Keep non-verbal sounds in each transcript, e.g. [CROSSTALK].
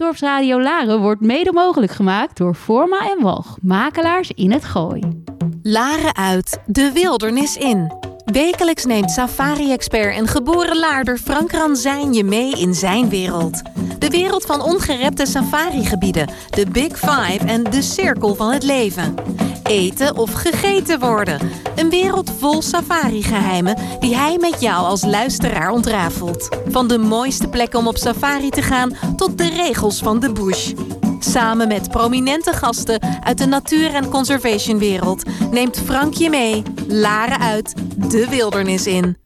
Dorpsradio Laren wordt mede mogelijk gemaakt door Forma en Walg, makelaars in het Gooi. Laren uit, de wildernis in. Wekelijks neemt safari-expert en geboren laarder Frank Ranzijn je mee in zijn wereld. De wereld van ongerepte safarigebieden, de Big Five en de cirkel van het leven. Eten of gegeten worden. Een wereld vol safari-geheimen die hij met jou als luisteraar ontrafelt. Van de mooiste plekken om op safari te gaan tot de regels van de bush. Samen met prominente gasten uit de natuur- en conservationwereld neemt Frank je mee, Laren uit, de wildernis in.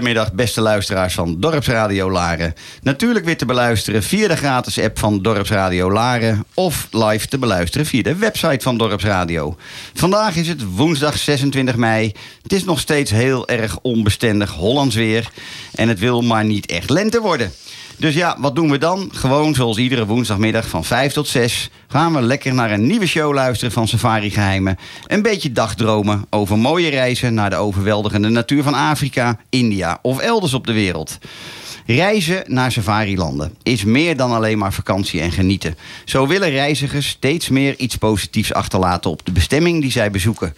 Goedemiddag, beste luisteraars van Dorpsradio Laren. Natuurlijk weer te beluisteren via de gratis app van Dorpsradio Laren... of live te beluisteren via de website van Dorpsradio. Vandaag is het woensdag 26 mei. Het is nog steeds heel erg onbestendig Hollands weer... en het wil maar niet echt lente worden. Dus ja, wat doen we dan? Gewoon zoals iedere woensdagmiddag van 5 tot 6 gaan we lekker naar een nieuwe show luisteren van Safari Geheimen. Een beetje dagdromen over mooie reizen naar de overweldigende natuur van Afrika, India of elders op de wereld. Reizen naar safarilanden is meer dan alleen maar vakantie en genieten. Zo willen reizigers steeds meer iets positiefs achterlaten op de bestemming die zij bezoeken.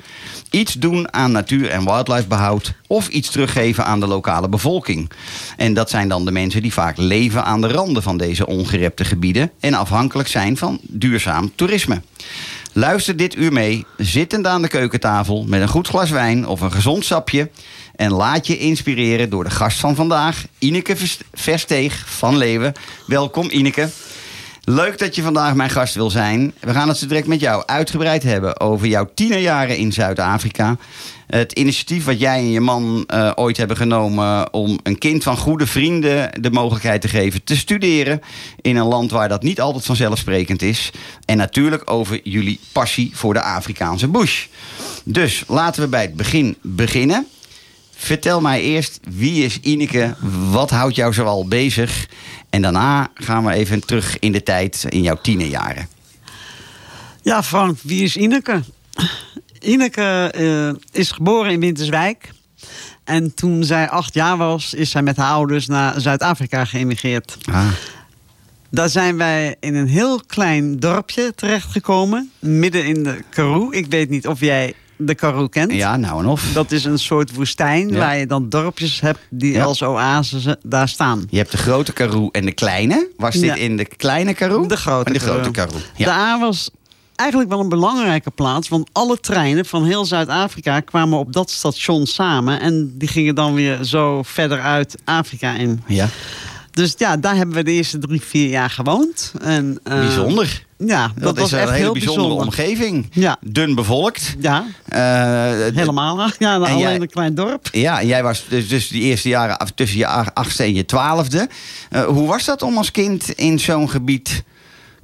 Iets doen aan natuur- en wildlifebehoud of iets teruggeven aan de lokale bevolking. En dat zijn dan de mensen die vaak leven aan de randen van deze ongerepte gebieden en afhankelijk zijn van duurzaam toerisme. Luister dit uur mee, zittend aan de keukentafel met een goed glas wijn of een gezond sapje. En laat je inspireren door de gast van vandaag, Ineke Vers- Versteeg van Leeuwen. Welkom Ineke. Leuk dat je vandaag mijn gast wil zijn. We gaan het zo direct met jou uitgebreid hebben over jouw tienerjaren in Zuid-Afrika. Het initiatief wat jij en je man eh, ooit hebben genomen om een kind van goede vrienden de mogelijkheid te geven te studeren in een land waar dat niet altijd vanzelfsprekend is. En natuurlijk over jullie passie voor de Afrikaanse bush. Dus laten we bij het begin beginnen. Vertel mij eerst, wie is Ineke? Wat houdt jou zoal bezig? En daarna gaan we even terug in de tijd in jouw tienerjaren. Ja, Frank, wie is Ineke? Ineke eh, is geboren in Winterswijk. En toen zij acht jaar was, is zij met haar ouders naar Zuid-Afrika geëmigreerd. Ah, Daar zijn wij in een heel klein dorpje terechtgekomen, midden in de Karoo. Ik weet niet of jij de Karoo kent. ja, nou en of. Dat is een soort woestijn Ja. waar je dan dorpjes hebt die Ja. als oases eh, daar staan. Je hebt de grote Karoo en de kleine. Was dit Ja. in de kleine Karoo? De grote En de grote Karoo. De A was eigenlijk wel een belangrijke plaats. Want alle treinen van heel Zuid-Afrika kwamen op dat station samen. En die gingen dan weer zo verder uit Afrika in. ja, Dus ja, daar hebben we de eerste drie, vier jaar gewoond. En, eh, bijzonder. Ja, dat, Dat, was is een echt hele heel bijzondere bijzonder. omgeving. Ja, Dun bevolkt. ja, Eh, helemaal. [LAUGHS] Ja, alleen jij- een klein dorp. Ja, en jij was dus, dus die eerste jaren tussen je achtste en je twaalfde. Eh, hoe was dat om als kind in zo'n gebied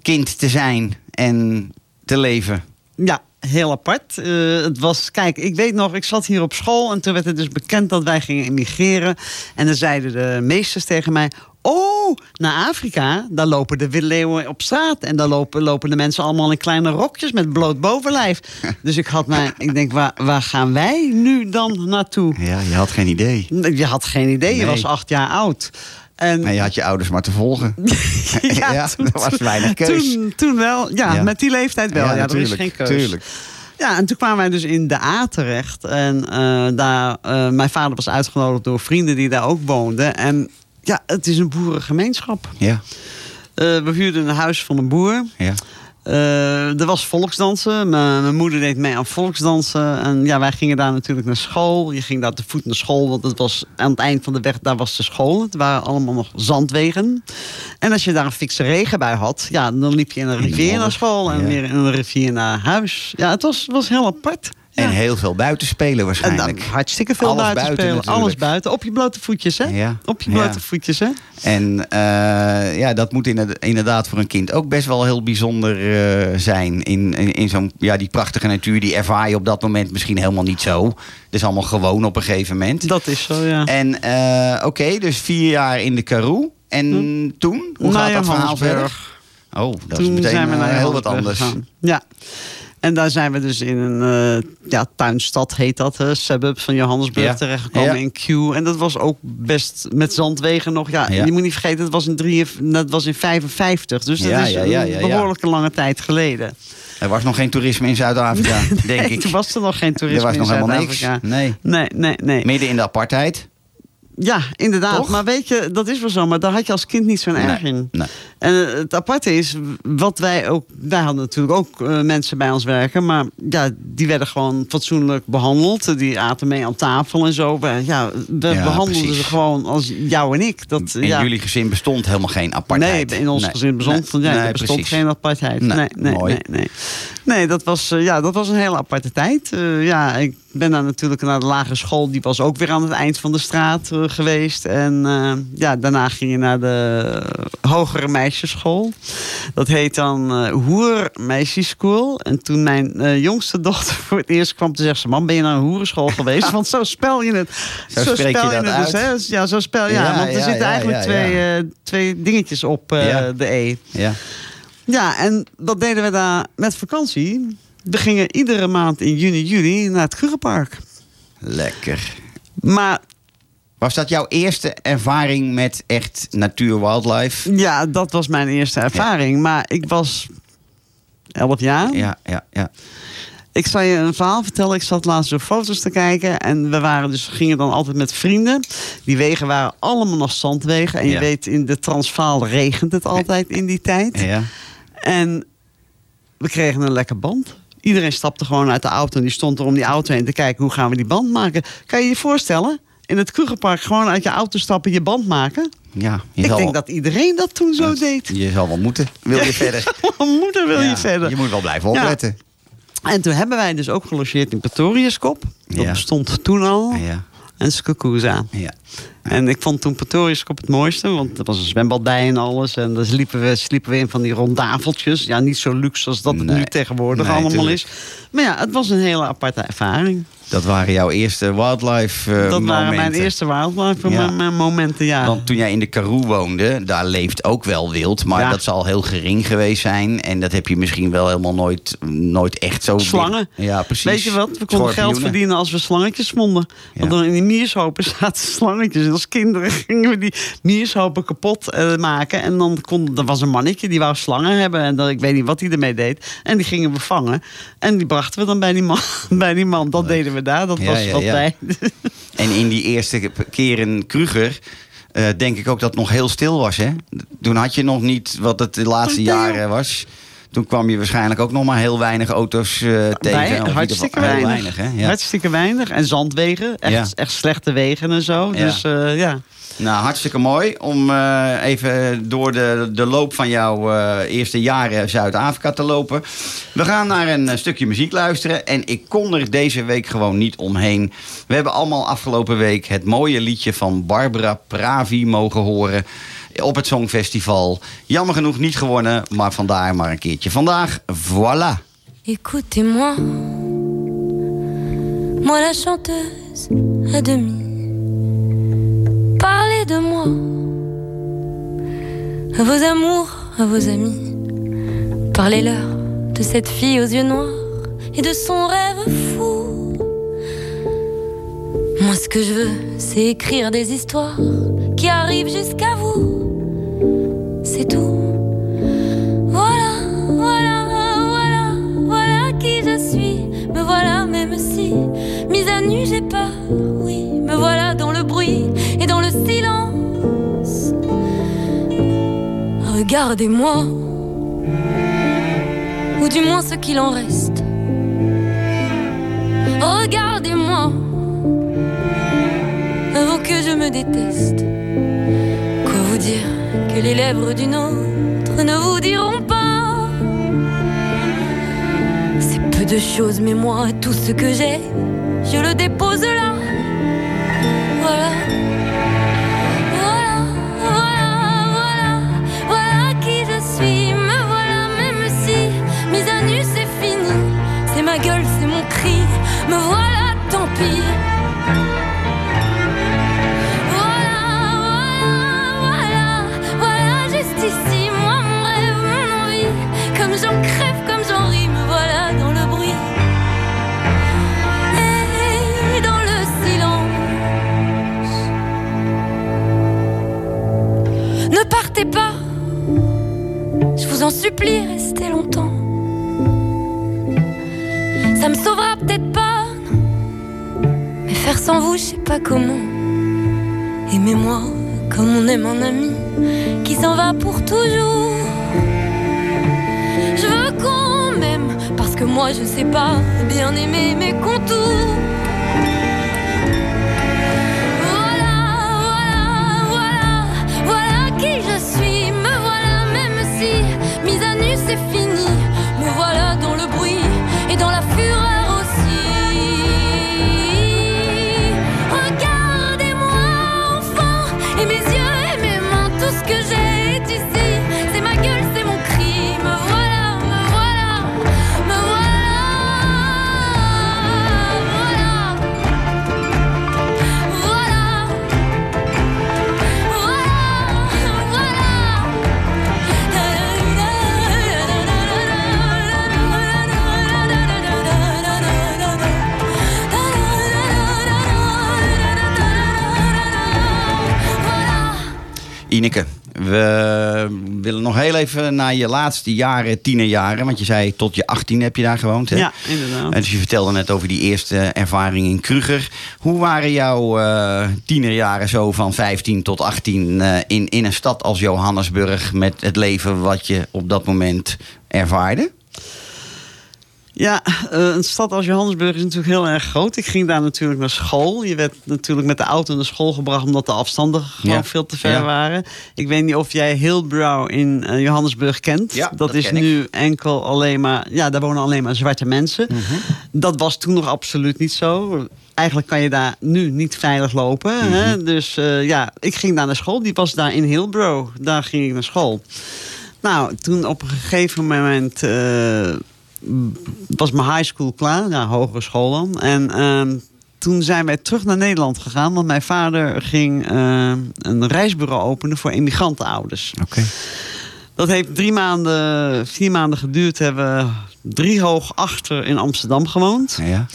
kind te zijn en te leven? Ja, heel apart. Het was, kijk, ik weet nog, ik zat hier op school en toen werd het dus bekend dat wij gingen emigreren. En dan zeiden de meesters tegen mij. Oh, naar Afrika, daar lopen de willeeuwen op straat. En daar lopen, lopen de mensen allemaal in kleine rokjes met bloot bovenlijf. [LAUGHS] Dus ik had mij, ik denk, waar, waar gaan wij nu dan naartoe? Ja, je had geen idee. Je had geen idee, je was acht jaar oud. En Maar je had je ouders maar te volgen. [LAUGHS] [LAUGHS] ja, Ja, er was weinig keus. Toen, toen wel, ja, Ja. met die leeftijd wel. Ja, er is geen keus. tuurlijk. Ja, en toen kwamen wij dus in de A terecht. En eh, daar, eh, mijn vader was uitgenodigd door vrienden die daar ook woonden. En ja, het is een boerengemeenschap. Ja, Eh, we huurden een huis van een boer. ja. Eh, er was volksdansen. Mijn, mijn moeder deed mee aan volksdansen. En ja, wij gingen daar natuurlijk naar school. Je ging daar te voet naar school, want het was aan het eind van de weg, daar was de school. Het waren allemaal nog zandwegen. En als je daar een fikse regen bij had, ja, dan liep je in een rivier naar school en Ja. weer in een rivier naar huis. Ja, het was, was heel apart. En heel veel buitenspelen waarschijnlijk. hartstikke veel Alles buiten, natuurlijk. Alles buiten. Op je blote voetjes, hè? Ja. Op je blote Ja. voetjes, hè? En eh, ja, dat moet inderdaad- voor een kind ook best wel heel bijzonder eh, zijn. In, in, in zo'n, ja, die prachtige natuur, die ervaar je op dat moment misschien helemaal niet zo. Het is allemaal gewoon op een gegeven moment. Dat is zo, ja. En eh, oké, dus vier jaar in de Karoo. En toen? Hoe gaat dat verhaal verder? Oh, dat is meteen heel wat anders. Ja. En daar zijn we dus in een eh, ja, tuinstad, heet dat, hè, suburb van Johannesburg Ja. terechtgekomen Ja. in Q. En dat was ook best met zandwegen nog. Ja. Je moet niet vergeten, dat was in, drie, dat was in 55. Dus dat is een behoorlijke lange tijd geleden. Er was nog geen toerisme in Zuid-Afrika, [LAUGHS] denk ik. Toen was er nog geen er toerisme was nog in helemaal niks. Zuid-Afrika. Nee. Nee, nee, nee. Midden in de apartheid. Ja, inderdaad. Toch? Maar weet je, dat is wel zo. Maar daar had je als kind niet zo'n erg in. nee. En eh, het aparte is, wat wij ook... Wij hadden natuurlijk ook eh, mensen bij ons werken. Maar ja, die werden gewoon fatsoenlijk behandeld. Die aten mee aan tafel en zo. We, ja, we Ja, behandelden precies. ze gewoon als jou en ik. Dat, In ja, jullie gezin bestond helemaal geen apartheid. Nee, in ons Nee. gezin bestond, ja, bestond geen apartheid. Nee, Nee, nee, mooi. nee, nee. Dat was, eh, ja, dat was een hele aparte tijd. Eh, ja, ik ben dan natuurlijk naar de lagere school. Die was ook weer aan het eind van de straat eh, geweest. En ja, daarna ging je naar de hogere meisjesschool. Dat heet dan eh Hoer Meisjesschool. En toen mijn jongste dochter [LAUGHS] voor het eerst kwam, toen zegt ze... Mam, ben je naar een hoerenschool [LAUGHS] geweest? Want zo spel je het. Zo spreek je spel dat het uit. dus, hè? Ja, zo spel ja. Ja, want er ja, zitten eigenlijk twee, twee dingetjes op de E. Ja. Ja, en dat deden we daar met vakantie. We gingen iedere maand in juni, juli naar het Krugerpark. Lekker. Maar Was dat jouw eerste ervaring met echt natuur, wildlife? ja, dat was mijn eerste ervaring. Maar ik was elf jaar. Ja, ja, ja. Ik zal je een verhaal vertellen. Ik zat laatst door foto's te kijken. En we waren dus, gingen dan altijd met vrienden. Die wegen waren allemaal nog zandwegen. En je Ja. weet, in de Transvaal regent het altijd in die tijd. ja. En we kregen een lekker band. Iedereen stapte gewoon uit de auto en die stond er om die auto heen te kijken hoe gaan we die band maken. Kan je je voorstellen? In het Krugerpark gewoon uit je auto stappen, je band maken. Ja, je Ik zal denk dat iedereen dat toen zo deed. Je zal wel moeten. Wil je [LAUGHS] verder? Wil Ja, je verder. Je moet wel blijven opletten. En toen hebben wij dus ook gelogeerd in Pretoriuskop. Dat Ja. bestond toen al. Ja, En Skukuza. ja. En ik vond toen Pretoriuskop het mooiste. Want er was een zwembad bij en alles. En dan sliepen we, sliepen we in van die rondtafeltjes. Ja, niet zo luxe als dat het nu tegenwoordig Nee, allemaal tuurlijk. is. Maar ja, het was een hele aparte ervaring. Dat waren jouw eerste wildlife eh, dat waren mijn momenten. eerste wildlife Ja. momenten, ja. Want toen jij in de Karoo woonde, daar leeft ook wel wild. Maar Ja. dat zal heel gering geweest zijn. En dat heb je misschien wel helemaal nooit, nooit echt zo... Slangen. Ja, precies. Weet je wat? We konden geld verdienen als we slangetjes vonden. Want dan in die miershopen zaten slangetjes. En als kinderen [LAUGHS] gingen we die miershopen kapot eh, maken. En dan kon, er was een mannetje die wou slangen hebben. En dan, ik weet niet wat hij ermee deed. En die gingen we vangen. En die brachten we dan bij die man. [LAUGHS] Bij die man. Dat deden we daar. Dat Ja, was wat wij. [LAUGHS] En in die eerste keer in Kruger... eh, denk ik ook dat het nog heel stil was, hè? Toen had je nog niet wat het de laatste jaren was. Toen kwam je waarschijnlijk ook nog maar heel weinig auto's eh, tegen. Ieder hartstikke weinig. hè? Ja. Hartstikke weinig. En zandwegen. Echt, Ja. echt slechte wegen en zo. Ja. Dus eh, ja. Nou, hartstikke mooi om eh, even door de, de loop van jouw eerste jaren Zuid-Afrika te lopen. We gaan naar een stukje muziek luisteren. En ik kon er deze week gewoon niet omheen. We hebben allemaal afgelopen week het mooie liedje van Barbara Pravi mogen horen. Op het Songfestival. Jammer genoeg niet gewonnen, maar vandaar maar een keertje. Vandaag, voilà. Écoutez-moi, moi la chanteuse à demi. Parlez de moi, à vos amours, à vos amis. Parlez-leur de cette fille aux yeux noirs et de son rêve fou. Moi, ce que je veux, c'est écrire des histoires qui arrivent jusqu'à vous. C'est tout. Voilà, voilà, voilà, voilà qui je suis. Me voilà, même si, mise à nu, j'ai peur. Oui, me voilà dans le bruit et dans le silence. Regardez-moi, ou du moins ce qu'il en reste. Regardez-moi, avant que je me déteste. Quoi vous dire? Que les lèvres d'une autre ne vous diront pas C'est peu de choses, mais moi, tout ce que j'ai, je le dépose là. Voilà. Voilà, voilà, voilà, voilà qui je suis. Me voilà, même si mise à nu, c'est fini. C'est ma gueule, c'est mon cri. Me voilà, tant pis. Supplie, restez longtemps. Ça me sauvera peut-être pas. Mais faire sans vous, je sais pas comment. Aimez-moi comme on aime un ami qui s'en va pour toujours. Je veux qu'on m'aime parce que moi je sais pas bien aimer mes contours. C'est fini. We willen nog heel even naar je laatste jaren, tienerjaren. Want je zei tot je 18 heb je daar gewoond. Hè? Ja, inderdaad. En dus je vertelde net over die eerste ervaring in Kruger. Hoe waren jouw eh, tienerjaren zo van 15 tot 18 eh, in, in een stad als Johannesburg... met het leven wat je op dat moment ervaarde? Ja, eh, een stad als Johannesburg is natuurlijk heel erg groot. Ik ging daar natuurlijk naar school. Je werd natuurlijk met de auto naar school gebracht... omdat de afstanden gewoon Ja. veel te ver Ja. waren. Ik weet niet of jij Hillbrow in eh, Johannesburg kent. Ja, dat, dat is ken ik. nu enkel alleen maar... Ja, daar wonen alleen maar zwarte mensen. Mhm. Dat was toen nog absoluut niet zo. Eigenlijk kan je daar nu niet veilig lopen. Mhm. hè? Dus eh, ja, ik ging daar naar school. Die was daar in Hillbrow. Daar ging ik naar school. Nou, toen op een gegeven moment was mijn high school klaar. Ja, hogere school dan. En ehm, toen zijn wij terug naar Nederland gegaan. Want mijn vader ging eh, een reisbureau openen voor emigrantenouders. Oké. Dat heeft drie maanden, vier maanden geduurd. Hebben we drie hoog achter in Amsterdam gewoond. Ja.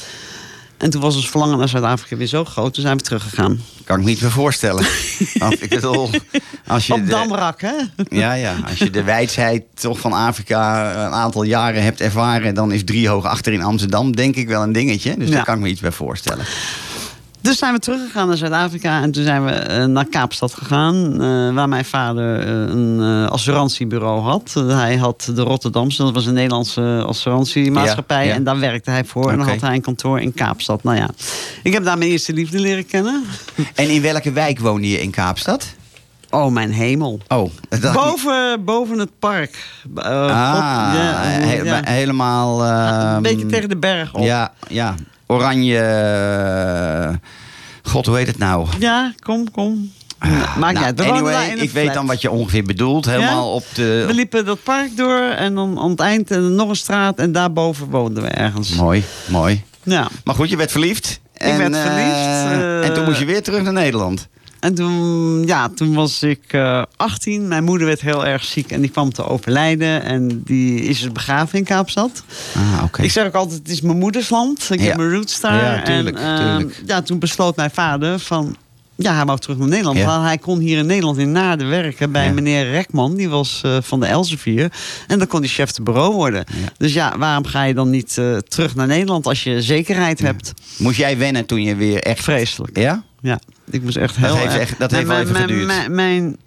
En toen was ons verlangen naar Zuid-Afrika weer zo groot. Toen zijn we teruggegaan. Kan ik me niet meer voorstellen. [LAUGHS] Want ik bedoel, als je Op de- Damrak, hè? Ja, ja. Als je de wijsheid toch van Afrika een aantal jaren hebt ervaren... dan is driehoog achter in Amsterdam denk ik wel een dingetje. Dus Ja. daar kan ik me iets bij voorstellen. Dus zijn we teruggegaan naar Zuid-Afrika. En toen zijn we eh, naar Kaapstad gegaan. eh, waar mijn vader eh, een assurantiebureau had. Hij had de Rotterdamse, dat was een Nederlandse assurantiemaatschappij. Ja, ja. En daar werkte hij voor. En dan had hij een kantoor in Kaapstad. Nou ja, ik heb daar mijn eerste liefde leren kennen. [LAUGHS] En in welke wijk woonde je in Kaapstad? Oh, mijn hemel. Oh. Boven, boven het park. Ah, op- ja, he- ja. helemaal... een ehm, beetje tegen de berg op. Ja, ja. Oranje... eh, God, hoe heet het nou? Ja, kom, kom. Maakt Nou, uit. Anyway, ik weet dan wat je ongeveer bedoelt. Helemaal op de... We liepen dat park door en dan aan het eind eh, nog een straat en daarboven woonden we ergens. Mooi, mooi. Ja. Maar goed, je werd verliefd. Ik werd eh, verliefd, eh, en toen moest je weer terug naar Nederland. En toen, ja, toen was ik eh 18. Mijn moeder werd heel erg ziek en die kwam te overlijden. En die is dus begraven in Kaapstad. Ah. Ik zeg ook altijd, het is mijn moeders land. Ik Ja. heb mijn roots daar. Ja, tuurlijk, en, eh, tuurlijk. Ja, toen besloot mijn vader van... Ja, hij wou terug naar Nederland. Ja. Want Hij kon hier in Nederland in Naarden werken bij Ja. meneer Rekman. Die was eh, van de Elsevier. En dan kon hij chef de bureau worden. Ja. Dus ja, waarom ga je dan niet eh, terug naar Nederland als je zekerheid hebt? Moest jij wennen toen je weer echt... Vreselijk. Ja? Ja, ik moest echt Dat heel heeft erg- echt- dat heeft wel even geduurd. Mijn, mijn,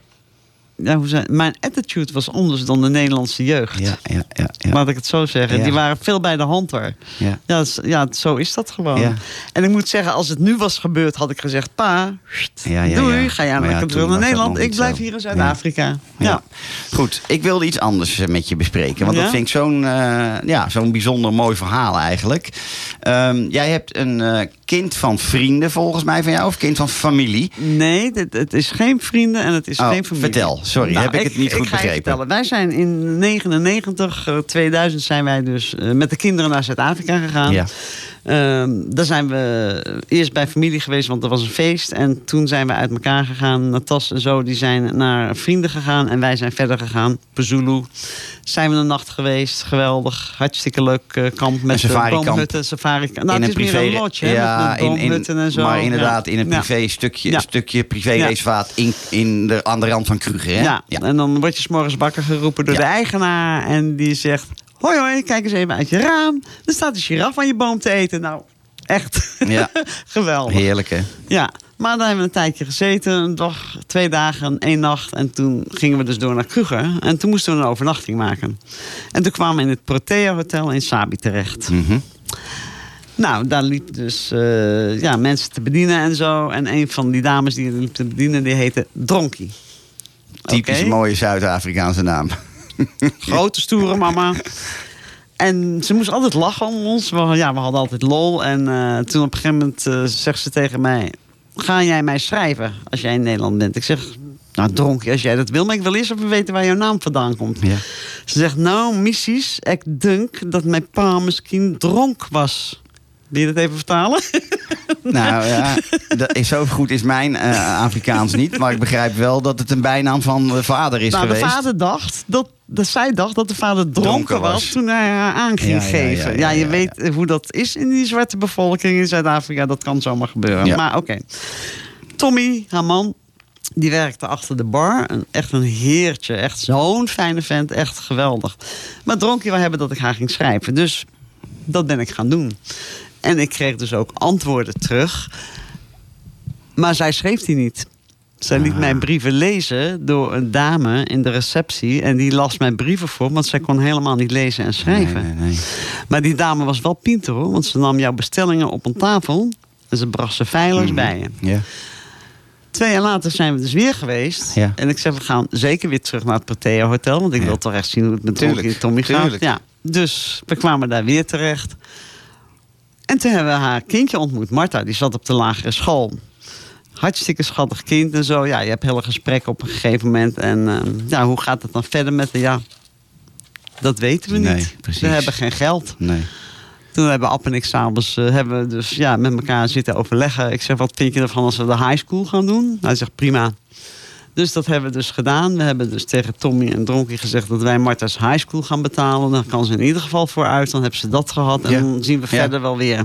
ja, hoe mijn attitude was anders dan de Nederlandse jeugd. Ja, ja, ja. ja. Laat ik het zo zeggen. Die waren veel bij de hand hoor. ja. Ja, zo is dat gewoon. En ik moet zeggen, als het nu was gebeurd, had ik gezegd: Pa, sst, Ja, ja, doei, ga jij lekker terug naar Nederland. Ik blijf zo. hier in Zuid-Afrika. Ja. Goed, ik wilde iets anders met je bespreken. Want dat vind ik zo'n eh, ja, zo'n bijzonder mooi verhaal eigenlijk. Ehm, jij hebt een eh, kind van vrienden volgens mij van jou. Of kind van familie. Nee, het, het is geen vrienden en het is Oh, geen familie. Vertel. Sorry, heb ik het niet goed ga begrepen. vertellen. Wij zijn in 99, eh, 2000 zijn wij dus eh, met de kinderen naar Zuid-Afrika gegaan. Ja. Ehm, daar zijn we eerst bij familie geweest, want er was een feest. En toen zijn we uit elkaar gegaan. Natas en zo, die zijn naar vrienden gegaan. En wij zijn verder gegaan. Pezulu. Zijn we een nacht geweest. Geweldig. Hartstikke leuk eh, kamp met Een safari-kamp. boomhutten. Safari nou, in het een is privé. meer een lodge, ja, met, met in, in, boomhutten en zo. maar inderdaad Ja. in een privé stukje, Ja. stukje privéreservaat in, in de, aan de rand van Kruger. Hè? Ja. en dan word je 's morgens wakker geroepen door de eigenaar. En die zegt, hoi hoi, kijk eens even uit je raam. Er staat een giraf aan je boom te eten. Nou, echt [LAUGHS] Ja. geweldig. Heerlijk hè. Ja, maar daar hebben we een tijdje gezeten. Een dag, twee dagen, één nacht. En toen gingen we dus door naar Kruger. En toen moesten we een overnachting maken. En toen kwamen we in het Protea Hotel in Sabi terecht. Mhm. Nou, daar liep dus eh, ja, mensen te bedienen en zo. En een van die dames die liep te bedienen, die heette Dronkie. Typisch mooie Zuid-Afrikaanse naam. [LAUGHS] Grote, stoere mama. En ze moest altijd lachen om ons. We, ja, we hadden altijd lol. En eh, toen op een gegeven moment eh, zegt ze tegen mij... Ga jij mij schrijven als jij in Nederland bent? Ik zeg, nou dronken als jij dat wil. Maar ik wil eerst even weten waar jouw naam vandaan komt. Ja. Ze zegt, nou missies, ik denk dat mijn pa misschien dronk was. Je dat even vertalen? [LAUGHS] Nou ja, dat zo goed is mijn eh, Afrikaans niet. Maar ik begrijp wel dat het een bijnaam van de vader is nou, geweest. de vader dacht dat, dat zij dacht dat de vader dronken, Dronken was. was. toen hij haar aan ging Ja, geven. ja, Ja, ja, je weet hoe dat is in die zwarte bevolking in Zuid-Afrika. Dat kan zomaar gebeuren. Maar oké. Tommy, haar man, die werkte achter de bar. Een, echt een heertje. Echt zo'n fijne vent. Echt geweldig. Maar dronkie wou hebben dat ik haar ging schrijven. Dus dat ben ik gaan doen. En ik kreeg dus ook antwoorden terug. Maar zij schreef die niet. Zij liet Ah. mij brieven lezen door een dame in de receptie. En die las mijn brieven voor, want zij kon helemaal niet lezen en schrijven. Nee, nee, nee. Maar die dame was wel pinter hoor, want ze nam jouw bestellingen op een tafel. En ze bracht ze feilloos Mhm. bij je. Ja. Twee jaar later zijn we dus weer geweest. Ja. En ik zeg, we gaan zeker weer terug naar het Pratea Hotel. Want ik Ja. wil toch echt zien hoe het met Tommy gaat. Ja. Dus we kwamen daar weer terecht. En toen hebben we haar kindje ontmoet. Marta, die zat op de lagere school. Hartstikke schattig kind en zo. Ja, je hebt hele gesprekken op een gegeven moment. En ehm, ja, hoe gaat het dan verder met de... Ja, dat weten we Nee, niet. precies. We hebben geen geld. Nee. Toen hebben App en ik s'avonds uh, hebben we dus ja, met elkaar zitten overleggen. Ik zeg, wat vind je ervan als we de high school gaan doen? Hij zegt, prima. Dus dat hebben we dus gedaan. We hebben dus tegen Tommy en Dronkie gezegd dat wij Marta's high school gaan betalen. Dan kan ze in ieder geval vooruit. Dan hebben ze dat gehad. En Ja. dan zien we Ja. verder wel weer.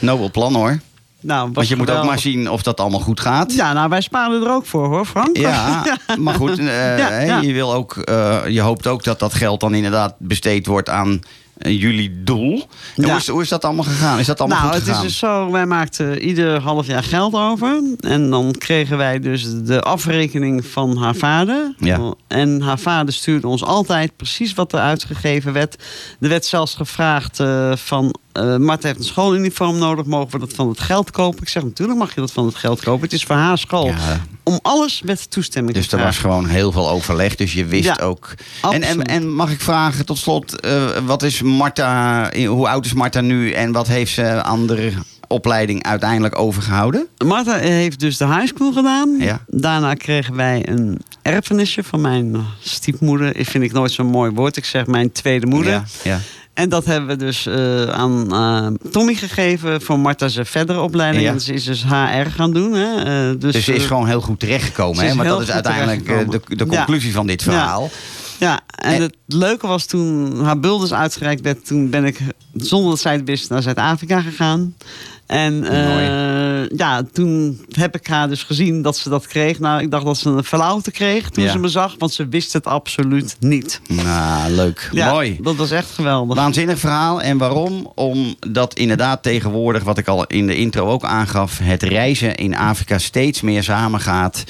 Nobel plan hoor. Nou, Want je moet ook maar zien of dat allemaal goed gaat. Ja, nou, wij sparen er ook voor hoor, Frank. Ja, [LAUGHS] maar goed, eh, ja. Je, wil ook, eh, je hoopt ook dat dat geld dan inderdaad besteed wordt aan jullie doel. En Ja. hoe, is, hoe is dat allemaal gegaan? Is dat allemaal nou, goed het is gegaan? dus zo, wij maakten ieder half jaar geld over. En dan kregen wij dus de afrekening van haar vader. Ja. En haar vader stuurde ons altijd precies wat er uitgegeven werd. Er werd zelfs gevraagd eh, van... Marta heeft een schooluniform nodig, mogen we dat van het geld kopen? Ik zeg, natuurlijk mag je dat van het geld kopen. Het is voor haar school. Ja. Om alles met toestemming Dus te er was gewoon heel veel overleg, dus je wist ook. En, en mag ik vragen tot slot, eh, wat is Marta, hoe oud is Marta nu en wat heeft ze aan de opleiding uiteindelijk overgehouden? Marta heeft dus de high school gedaan. Ja. Daarna kregen wij een erfenisje van mijn stiefmoeder. Ik vind ik nooit zo'n mooi woord. Ik zeg mijn tweede moeder. Ja, ja. En dat hebben we dus eh, aan eh, Tommy gegeven voor Marta zijn verdere opleiding. Ja. En ze is dus HR gaan doen. Hè. Eh, dus Dus ze is eh, gewoon heel goed terechtgekomen. Hè? Want dat is uiteindelijk eh, de, de Ja. conclusie van dit verhaal. Ja, en, En- het leuke was toen haar bulders uitgereikt werd, toen ben ik zonder dat zij het wist naar Zuid-Afrika gegaan. En eh, ja, toen heb ik haar dus gezien dat ze dat kreeg. Nou, ik dacht dat ze een verlauwte kreeg toen Ja. ze me zag, want ze wist het absoluut niet. Nou, leuk. Ja, Mooi. Dat was echt geweldig. Waanzinnig verhaal. En waarom? Omdat inderdaad tegenwoordig, wat ik al in de intro ook aangaf, het reizen in Afrika steeds meer samengaat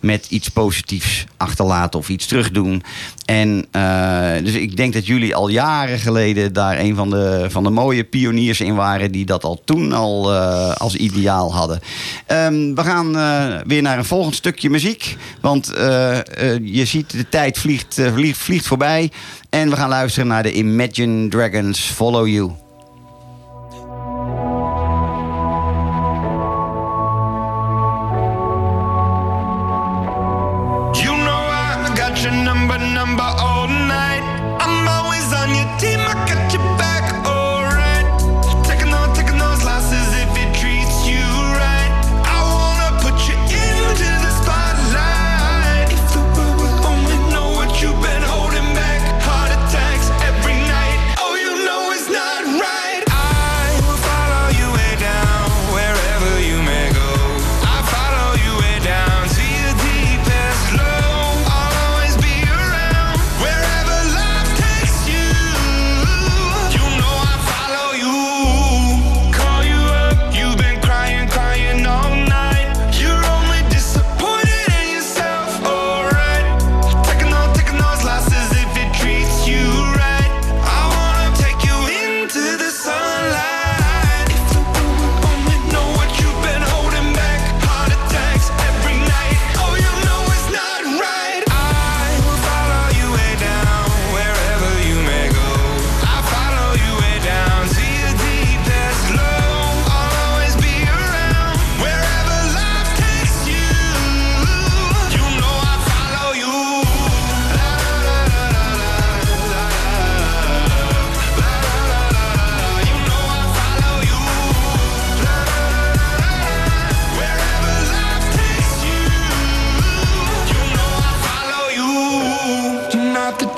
met iets positiefs achterlaten of iets terugdoen. En eh, dus ik denk dat jullie al jaren geleden daar een van de, van de mooie pioniers in waren die dat al toen al eh, als ideaal hadden. Ehm, we gaan eh, weer naar een volgend stukje muziek. Want je ziet, de tijd vliegt, vliegt, vliegt voorbij. En we gaan luisteren naar de Imagine Dragons Follow. You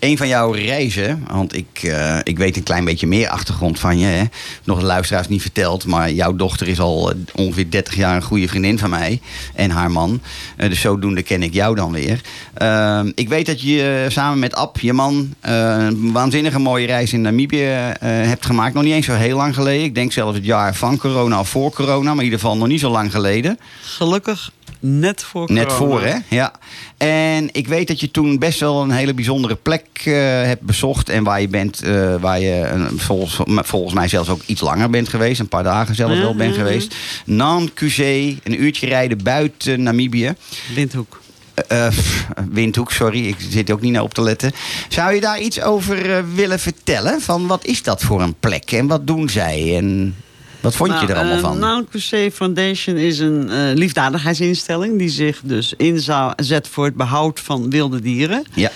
een van jouw reizen, want ik, eh, ik weet een klein beetje meer achtergrond van je. Hè? Nog de luisteraars niet verteld, maar jouw dochter is al eh, ongeveer 30 jaar een goede vriendin van mij en haar man. Eh, dus zodoende ken ik jou dan weer. Ehm, ik weet dat je samen met Ab, je man, een waanzinnige mooie reis in Namibië hebt gemaakt. Nog niet eens zo heel lang geleden. Ik denk zelfs het jaar van corona of voor corona, maar in ieder geval nog niet zo lang geleden. Gelukkig net voor Net voor, hè? Ja. En ik weet dat je toen best wel een hele bijzondere plek eh, hebt bezocht. En waar je bent, eh, waar je volgens, volgens mij zelfs ook iets langer bent geweest. Een paar dagen zelfs wel bent geweest. Nankuzee, een uurtje rijden buiten Namibië. Windhoek. Eh, Windhoek, sorry, ik zit ook niet naar op te letten. Zou je daar iets over willen vertellen? Van wat is dat voor een plek en wat doen zij? En wat vond je er allemaal uh, van? Nou, Crusade Foundation is een eh, liefdadigheidsinstelling... die zich dus inzet voor het behoud van wilde dieren. ja,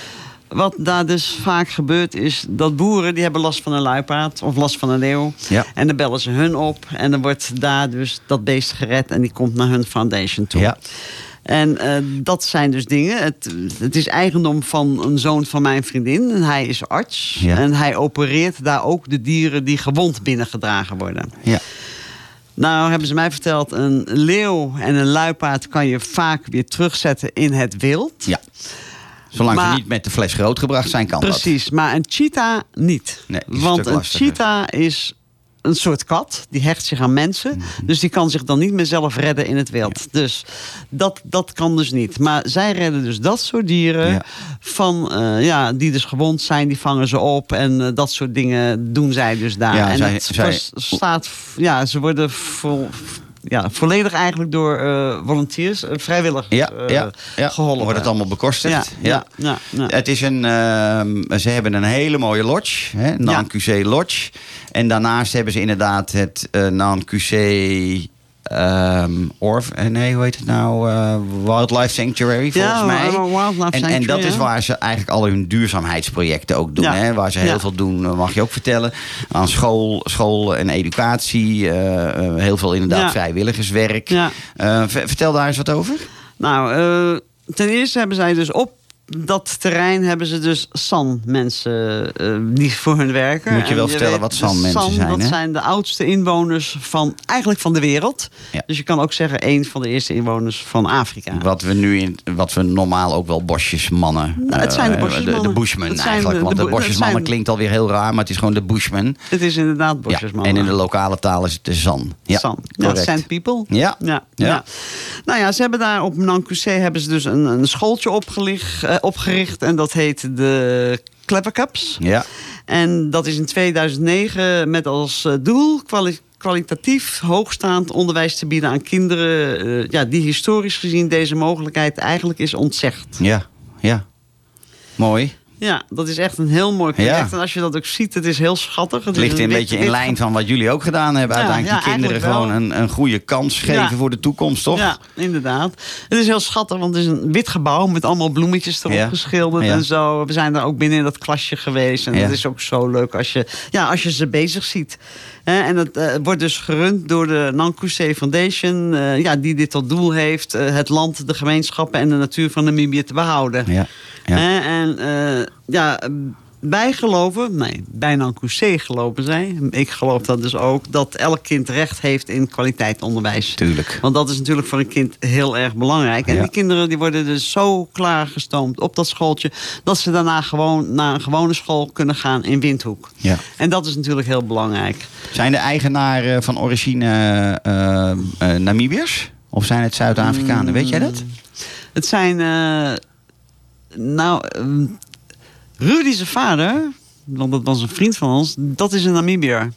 Wat daar dus vaak gebeurt is dat boeren... die hebben last van een luipaard of last van een leeuw. Ja. En dan bellen ze hun op. En dan wordt daar dus dat beest gered... en die komt naar hun foundation toe. ja, En eh, dat zijn dus dingen. Het, het is eigendom van een zoon van mijn vriendin. En hij is arts. Ja. En hij opereert daar ook de dieren die gewond binnengedragen worden. ja. Nou hebben ze mij verteld, een leeuw en een luipaard kan je vaak weer terugzetten in het wild. ja. Zolang ze niet met de fles grootgebracht zijn, kan dat. Precies, maar een cheetah niet. Nee, een Want een lastiger. cheetah is een soort kat, die hecht zich aan mensen. Mhm. Dus die kan zich dan niet meer zelf redden in het wild. Dus dat, dat kan dus niet. Maar zij redden dus dat soort dieren Ja. van, eh, ja, die dus gewond zijn, die vangen ze op. En eh, dat soort dingen doen zij dus daar. Ja, en zij- het zij- staat, ja, ze worden vol, ja, volledig eigenlijk door eh volunteers, eh, vrijwilligers Ja, eh, ja, ja. geholpen. Wordt het allemaal bekostigd? ja, ja. Het is een, ehm, ze hebben een hele mooie lodge, hè, Nan-QC Lodge. En daarnaast hebben ze inderdaad het eh Ehm, Orf, eh, nee, hoe heet het nou? Eh, Wildlife Sanctuary, volgens Ja, mij. Wildlife en, en Sanctuary, dat is waar ze eigenlijk al hun duurzaamheidsprojecten ook doen. Ja. Hè, waar ze heel veel doen, eh, mag je ook vertellen. Aan school, school en educatie. heel veel inderdaad vrijwilligerswerk. Vertel daar eens wat over. Nou, ten eerste hebben zij dus op dat terrein hebben ze dus San-mensen eh, die voor hun werken. Moet je wel En vertellen weet, wat de San-mensen San, zijn, Dat hè? zijn de oudste inwoners van, eigenlijk van de wereld. Ja. Dus je kan ook zeggen, een van de eerste inwoners van Afrika. Wat we nu in, wat we normaal ook wel bosjesmannen. Nou, het zijn de eh, bosjesmannen. De, de bushmen Het zijn eigenlijk. de- want de de, bo- het bosjesmannen zijn- klinkt alweer heel raar, maar het is gewoon de bushman. Het is inderdaad Ja, bosjesman. en in de lokale taal is het de. Ja, San. Ja, correct. Sand People. Ja. Ja, Ja. ja. Nou ja, ze hebben daar op Nankusé hebben ze dus een, een schooltje opgelicht, eh, opgericht. En dat heet de Clever Cups. Ja, En dat is in 2009 met als eh, doel kwali- kwalitatief hoogstaand onderwijs te bieden aan kinderen... eh, ja, die historisch gezien deze mogelijkheid eigenlijk is ontzegd. ja, ja. Mooi. Ja, dat is echt een heel mooi project. Ja. En als je dat ook ziet, het is heel schattig. Het Het ligt een beetje in lijn van wat jullie ook gedaan hebben. Ja, Uiteindelijk ja, die kinderen gewoon een, een goede kans geven voor de toekomst, toch? Ja, inderdaad. Het is heel schattig, want het is een wit gebouw met allemaal bloemetjes erop geschilderd en zo. We zijn daar ook binnen in dat klasje geweest. En dat is ook zo leuk als je, ja, als je ze bezig ziet. En dat eh, wordt dus gerund door de Nankusé Foundation, eh, ja, die dit tot doel heeft eh, het land, de gemeenschappen en de natuur van Namibië te behouden. Ja, ja. En ja, wij geloven, nee, bij Nankusé geloven zij, ik geloof dat dus ook, dat elk kind recht heeft in kwaliteit onderwijs. Tuurlijk. Want dat is natuurlijk voor een kind heel erg belangrijk. En Ja. die kinderen die worden dus zo klaargestoomd op dat schooltje... dat ze daarna gewoon naar een gewone school kunnen gaan in Windhoek. Ja. En dat is natuurlijk heel belangrijk. Zijn de eigenaren van origine eh, eh, Namibiërs? Of zijn het Zuid-Afrikanen? Weet jij dat? Het zijn... eh, nou, Rudy zijn vader, want dat was een vriend van ons... dat is een Namibiër.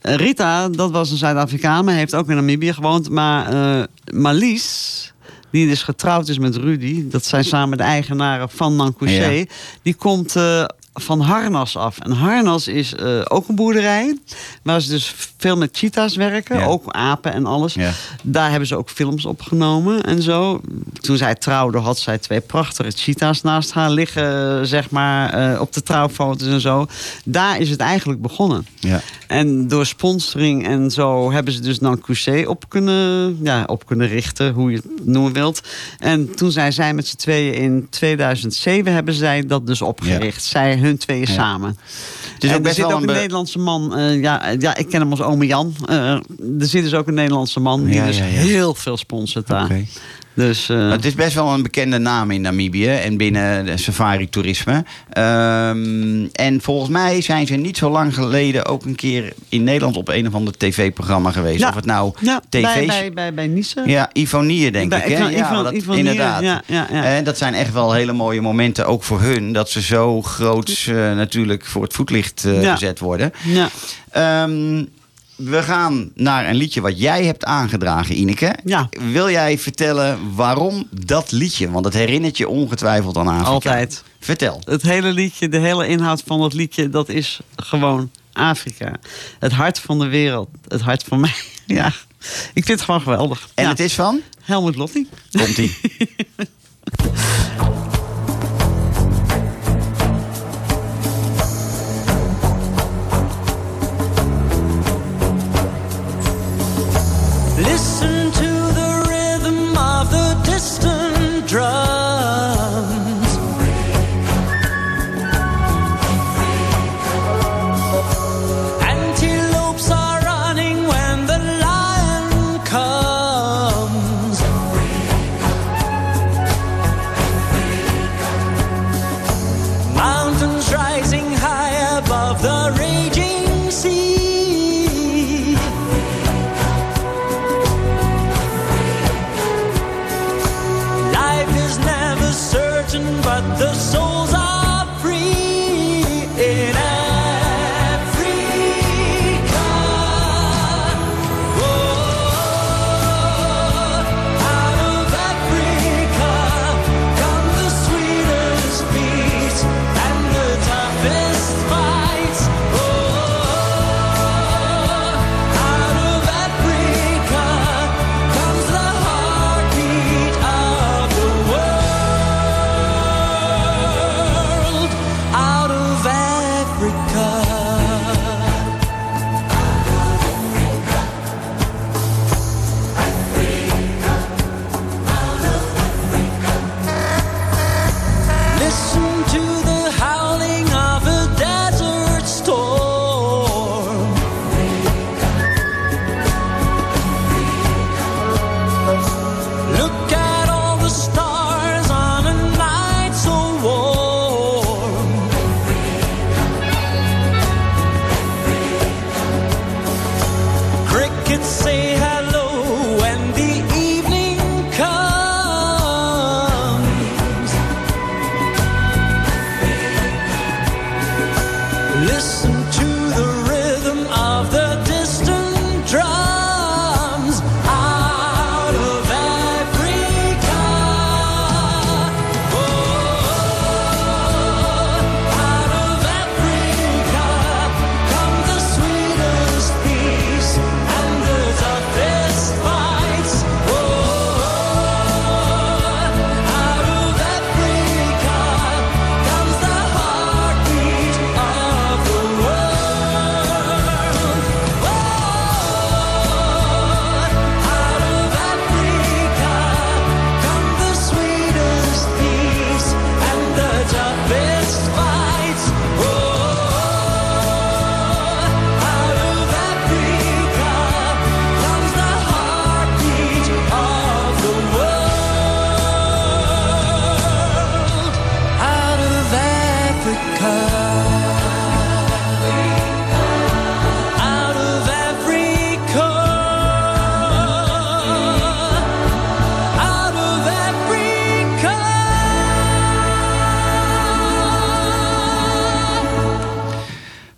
Eh, Rita, dat was een Zuid-Afrikaan, maar heeft ook in Namibië gewoond. Maar Marlies, die dus getrouwd is met Rudy... dat zijn samen de eigenaren van. Ja. die komt eh, van Harnas af. En Harnas is eh, ook een boerderij waar ze dus veel met cheetahs werken. Ja. Ook apen en alles. Ja. Daar hebben ze ook films opgenomen en zo. Toen zij trouwde had zij twee prachtige cheetahs naast haar liggen, zeg maar, eh, op de trouwfoto's en zo. Daar is het eigenlijk begonnen. Ja. En door sponsoring en zo hebben ze dus Nancouché op kunnen, ja, op kunnen richten, hoe je het noemen wilt. En toen zijn zij met z'n tweeën in 2007 hebben zij dat dus opgericht. Zij, hun tweeën Ja. samen. Ook er zit ook een Nederlandse man, eh, ja, eh, ja, ik ken hem als ome Jan. Eh, er zit dus ook een Nederlandse man die dus heel veel sponsort daar. Dus eh, Het is best wel een bekende naam in Namibië en binnen de safari-toerisme. Ehm, en volgens mij zijn ze niet zo lang geleden ook een keer in Nederland op een of ander tv-programma geweest. Ja. Of het nou ja, tv's... bij, bij, bij, bij Nice. Ja, Ivonie denk Bij ik. Hè? Ivan- ja, dat- inderdaad. ja, ja, ja. En dat zijn echt wel hele mooie momenten, ook voor hun, dat ze zo groots eh, natuurlijk voor het voetlicht eh, gezet worden. Ja. Ehm, we gaan naar een liedje wat jij hebt aangedragen, Ineke. Ja. Wil jij vertellen waarom dat liedje? Want het herinnert je ongetwijfeld aan Afrika. Altijd. Vertel. Het hele liedje, de hele inhoud van dat liedje, dat is gewoon Afrika. Het hart van de wereld. Het hart van mij. Ja, ik vind het gewoon geweldig. En ja. het is van? Helmut Lotti. Komt-ie. [LAUGHS]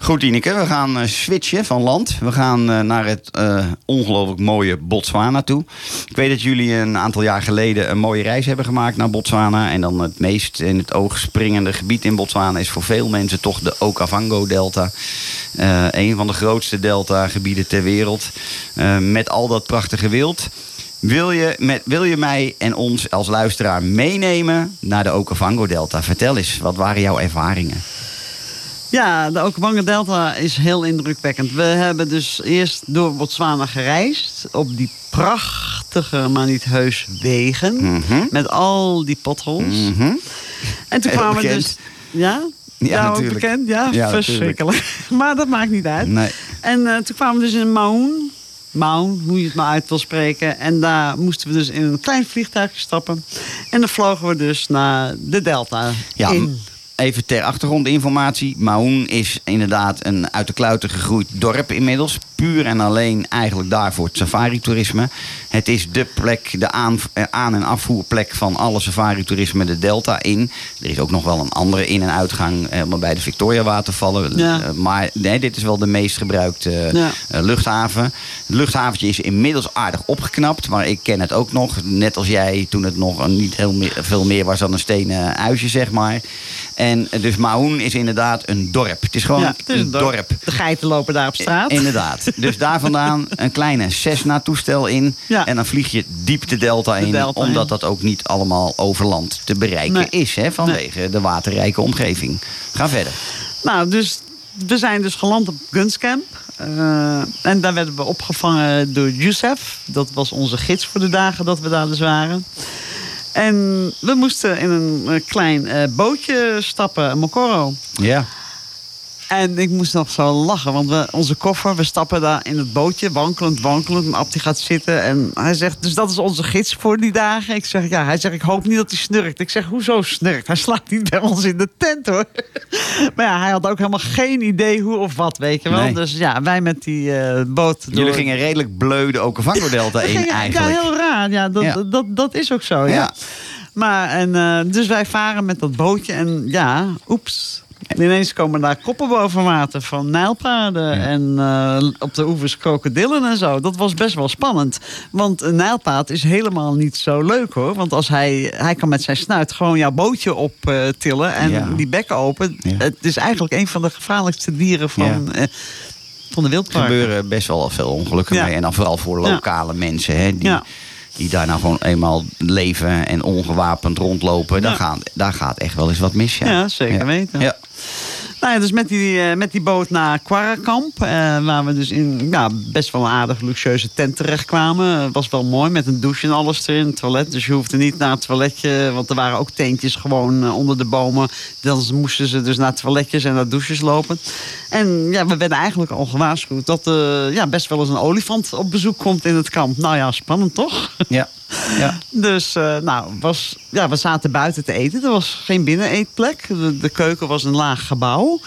Goed, Ineke, we gaan eh, switchen van land. We gaan eh, naar het eh, ongelooflijk mooie Botswana toe. Ik weet dat jullie een aantal jaar geleden een mooie reis hebben gemaakt naar Botswana. En dan het meest in het oog springende gebied in Botswana is voor veel mensen toch de Okavango-delta. Een van de grootste delta-gebieden ter wereld. Met al dat prachtige wild. Wil je, met, wil je mij en ons als luisteraar meenemen naar de Okavango-delta? Vertel eens, wat waren jouw ervaringen? Ja, de Okavango Delta is heel indrukwekkend. We hebben dus eerst door Botswana gereisd op die prachtige, maar niet heus wegen. Mhm. Met al die potholes. Mhm. En toen Heel kwamen we dus... Ja? Ja, natuurlijk. bekend? Ja, Ja, verschrikkelijk. [LAUGHS] Maar dat maakt niet uit. Nee. En eh, toen kwamen we dus in Maun. Maun, hoe je het maar uit wil spreken. En daar moesten we dus in een klein vliegtuigje stappen. En dan vlogen we dus naar de Delta Ja, in. Even ter achtergrondinformatie. Maun is inderdaad een uit de kluiten gegroeid dorp inmiddels. Puur en alleen eigenlijk daar voor het safari-toerisme. Het is de plek, de aan, eh, aan- en afvoerplek van alle safari-toerisme de Delta in. Er is ook nog wel een andere in- en uitgang eh, maar bij de Victoria-watervallen. Ja. Eh, maar nee, dit is wel de meest gebruikte Ja. eh, luchthaven. Het luchthaventje is inmiddels aardig opgeknapt. Maar ik ken het ook nog. Net als jij toen het nog niet heel meer, veel meer was dan een stenen huisje, zeg maar. En eh, dus Mahoen is inderdaad een dorp. Het is gewoon Ja, het is een dorp. De geiten lopen daar op straat. Inderdaad. Dus daar vandaan een kleine Cessna-toestel in. Ja. En dan vlieg je diep de delta De in. delta omdat in. dat ook niet allemaal over land te bereiken Nee. is. Hè, vanwege de waterrijke omgeving. Ga verder. Nou, dus we zijn dus geland op Gunscamp. Eh, en daar werden we opgevangen door Youssef. Dat was onze gids voor de dagen dat we daar dus waren. En we moesten in een eh, klein eh, bootje stappen, een Mokoro. Ja. En ik moest nog zo lachen, want we, onze koffer, we stappen daar in het bootje, wankelend, wankelend. En Ab die gaat zitten en hij zegt, dus dat is onze gids voor die dagen. Ik zeg, ja, hij zegt, ik hoop niet dat hij snurkt. Ik zeg, hoezo snurkt? Hij slaapt niet bij ons in de tent, hoor. [LAUGHS] maar ja, hij had ook helemaal geen idee hoe of wat, weet je wel. Nee. Dus ja, wij met die eh, boot door... Jullie gingen redelijk bleu de Okavango-delta [LAUGHS] in gingen- eigenlijk. Ja, heel raar. Ja, dat, Ja. Dat, dat is ook zo, ja. Ja. Maar, en, eh, dus wij varen met dat bootje en ja, oeps. Ineens komen daar koppen boven water van nijlpaarden. En eh, op de oevers krokodillen en zo. Dat was best wel spannend. Want een nijlpaard is helemaal niet zo leuk hoor. Want als hij, hij kan met zijn snuit gewoon jouw bootje optillen. en Ja. die bekken open. Ja. Het is eigenlijk een van de gevaarlijkste dieren van, eh, van de Er wildparken. gebeuren best wel veel ongelukken mee. En dan vooral voor lokale mensen. Hè, die, die daar nou gewoon eenmaal leven en ongewapend rondlopen. Daar, Ja. gaat, daar gaat echt wel eens wat mis. Ja, Ja, zeker weten. Ja. Nou ja, dus met die, eh, met die boot naar Quarrakamp, eh, waar we dus in ja, best wel een aardig luxueuze tent terechtkwamen. Het was wel mooi met een douche en alles erin, toilet. Dus je hoefde niet naar het toiletje, want er waren ook tentjes gewoon eh, onder de bomen. Dan moesten ze dus naar toiletjes en naar douches lopen. En ja, we werden eigenlijk al gewaarschuwd dat er ja, best wel eens een olifant op bezoek komt in het kamp. Nou ja, spannend toch? Ja. Ja. Dus eh, nou, was, ja, we zaten buiten te eten. Er was geen binneneetplek. De, de keuken was een laag gebouw.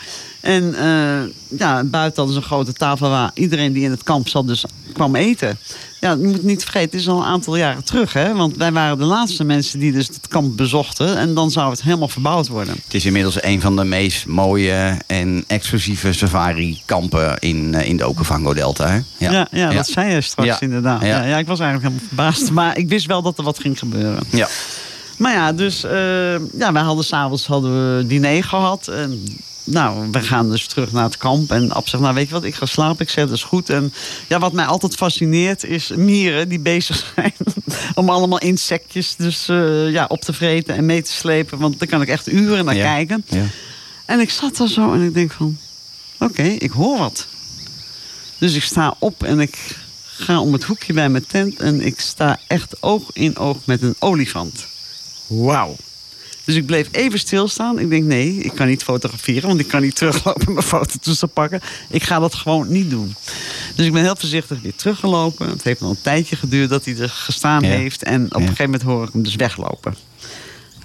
En eh, ja, buiten hadden ze een grote tafel waar iedereen die in het kamp zat dus kwam eten. Ja, je moet niet vergeten, het is al een aantal jaren terug. Hè? Want wij waren de laatste mensen die dus het kamp bezochten. En dan zou het helemaal verbouwd worden. Het is inmiddels een van de meest mooie en exclusieve safari-kampen in, eh, in de Okavango-delta. hè? Ja, ja, dat zei je straks Ja. inderdaad. Ja. Ja. Ja, ik was eigenlijk helemaal verbaasd. Maar ik wist wel dat er wat ging gebeuren. Ja. Maar ja, dus eh, ja, wij hadden s'avonds hadden we diner gehad. En, nou, we gaan dus terug naar het kamp. En Ab zegt, nou weet je wat, ik ga slapen. Ik zeg, dat is goed. En ja, wat mij altijd fascineert is mieren die bezig zijn [LAUGHS] om allemaal insectjes dus, eh, ja, op te vreten en mee te slepen. Want daar kan ik echt uren naar Ja. kijken. Ja. En ik zat daar zo en ik denk van, oké, ik hoor wat. Dus ik sta op en ik ga om het hoekje bij mijn tent en ik sta echt oog in oog met een olifant. Wauw. Dus ik bleef even stilstaan. Ik denk, nee, ik kan niet fotograferen, want ik kan niet teruglopen en mijn fototoestel pakken. Ik ga dat gewoon niet doen. Dus ik ben heel voorzichtig weer teruggelopen. Het heeft nog een tijdje geduurd dat hij er gestaan Ja. heeft. En op een gegeven moment hoor ik hem dus weglopen.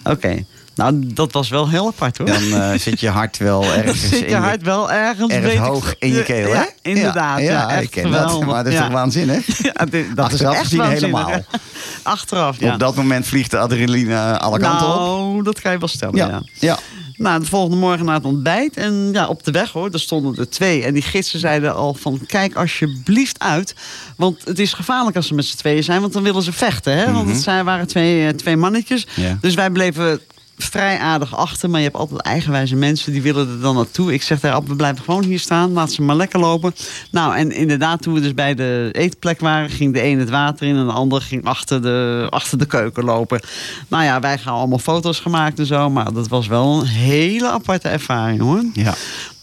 Oké, nou dat was wel heel apart hoor. Dan eh, zit je hart wel [LAUGHS] ergens zit in je hart wel ergens, ergens weet ik- hoog in je keel, hè? Ja, inderdaad. Ja, ik ken dat. Maar dat is toch waanzinnig? [LAUGHS] Ja, dit- dat is Achteraf echt gezien helemaal. [LAUGHS] Achteraf, ja. Op dat moment vliegt de adrenaline alle kanten op. nou, dat kan je wel stellen, ja. Nou, de volgende morgen na het ontbijt. En ja, op de weg hoor, daar stonden er twee. En die gidsen zeiden al van, kijk alsjeblieft uit. Want het is gevaarlijk als ze met z'n tweeën zijn. Want dan willen ze vechten, hè. Want het zijn, waren twee, eh, twee mannetjes. Dus wij bleven vrij aardig achter. Maar je hebt altijd eigenwijze mensen, die willen er dan naartoe. Ik zeg Ab, we blijven gewoon hier staan. Laat ze maar lekker lopen. Nou, en inderdaad, toen we dus bij de eetplek waren... ging de een het water in en de ander ging achter de, achter de keuken lopen. Nou ja, wij gaan allemaal foto's gemaakt en zo. Maar dat was wel een hele aparte ervaring, hoor. Ja.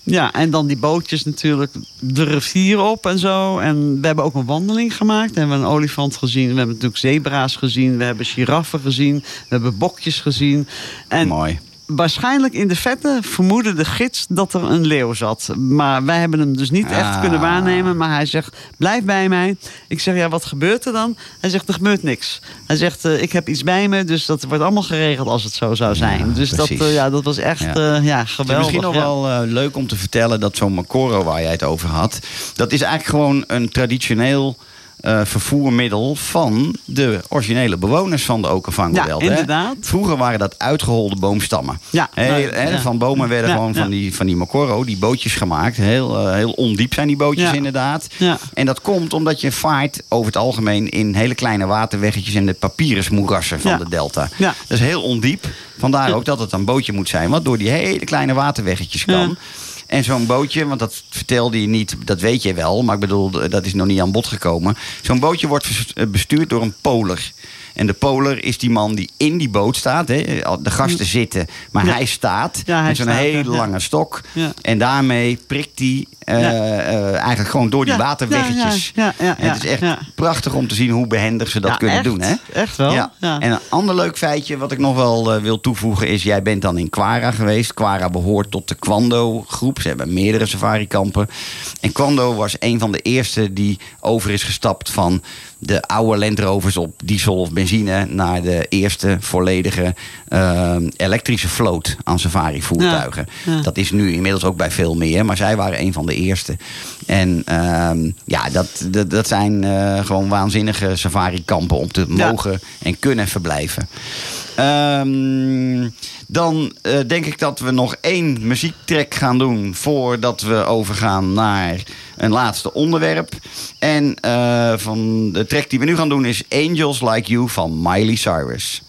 Ja, en dan die bootjes natuurlijk de rivier op en zo. En we hebben ook een wandeling gemaakt. We hebben een olifant gezien. We hebben natuurlijk zebra's gezien. We hebben giraffen gezien. We hebben bokjes gezien. En Mooi. Waarschijnlijk in de vette vermoedde de gids dat er een leeuw zat. Maar wij hebben hem dus niet echt Ah. kunnen waarnemen. Maar hij zegt, blijf bij mij. Ik zeg, ja, wat gebeurt er dan? Hij zegt, er gebeurt niks. Hij zegt, eh, ik heb iets bij me. Dus dat wordt allemaal geregeld als het zo zou zijn. dus dat, eh, ja, dat was echt Ja. ja. ja, Het is geweldig. misschien nog wel eh, leuk om te vertellen dat zo'n Macoro waar jij het over had, dat is eigenlijk gewoon een traditioneel eh, vervoermiddel van de originele bewoners van de Okavango-Delta. Ja, hè? inderdaad. Vroeger waren dat uitgeholde boomstammen. Ja, Heel- nou, ja. Van bomen werden Ja, gewoon ja. van, die, van die Macoro, die bootjes gemaakt. Heel, eh, heel ondiep zijn die bootjes inderdaad. Ja. En dat komt omdat je vaart over het algemeen in hele kleine waterweggetjes en de papyrusmoerassen van de delta. Ja. Dat is heel ondiep. Vandaar ook dat het een bootje moet zijn, wat door die hele kleine waterweggetjes kan. En zo'n bootje, want dat vertelde je niet, dat weet je wel, maar ik bedoel, dat is nog niet aan bod gekomen. Zo'n bootje wordt eh, bestuurd door een poler. En de poler is die man die in die boot staat. Hè. De gasten zitten, maar Ja. hij staat Ja, hij met zo'n hele lange stok. En daarmee prikt hij eh, eh, eigenlijk gewoon door die waterweggetjes. het is echt prachtig om te zien hoe behendig ze dat kunnen echt, doen. Hè? Echt wel. Ja. En een ander leuk feitje wat ik nog wel eh, wil toevoegen is... jij bent dan in Kwara geweest. Kwara behoort tot de Kwando-groep. Ze hebben meerdere safari-kampen. En Kwando was een van de eerste die over is gestapt... van de oude Land Rovers op diesel of benzine... naar de eerste volledige eh, elektrische vloot aan safari-voertuigen. Ja, ja. Dat is nu inmiddels ook bij veel meer. Maar zij waren een van de eerste. En ehm, ja, dat, dat, dat zijn eh, gewoon waanzinnige safari-kampen... om te Ja. mogen en kunnen verblijven. Ehm, dan eh, denk ik dat we nog één muziektrack gaan doen... voordat we overgaan naar een laatste onderwerp. En eh, van de track die we nu gaan doen is Angels Like You van Miley Cyrus.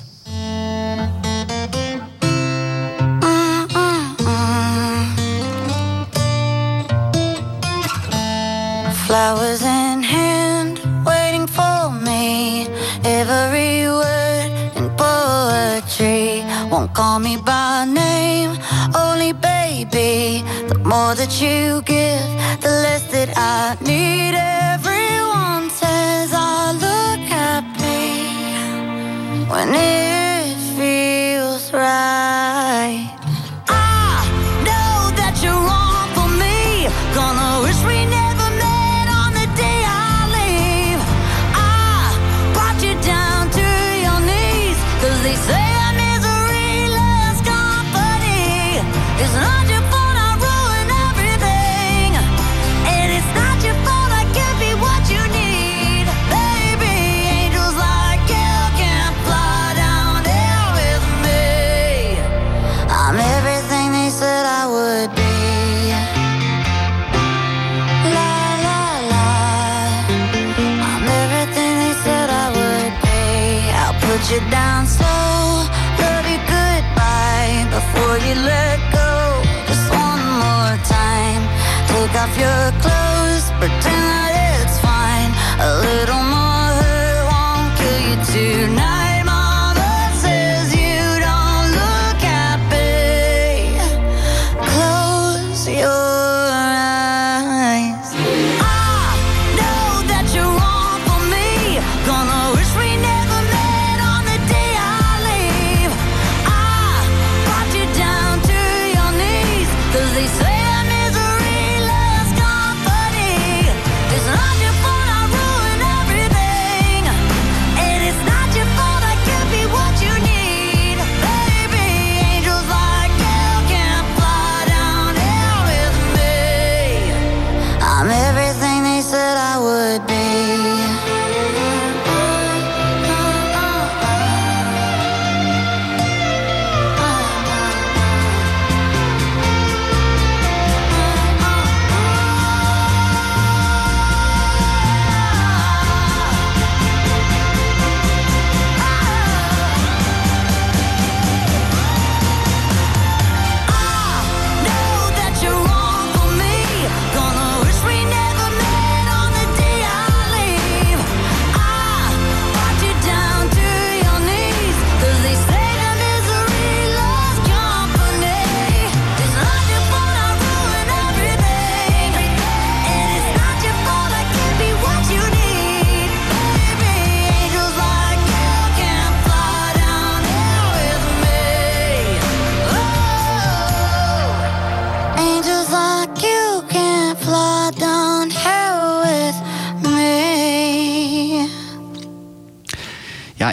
Flowers in won't call me by name, only baby. The more that you give, the less that I need. Everyone says I look happy when it you down slow, love you goodbye before you let go. Just one more time. Take off your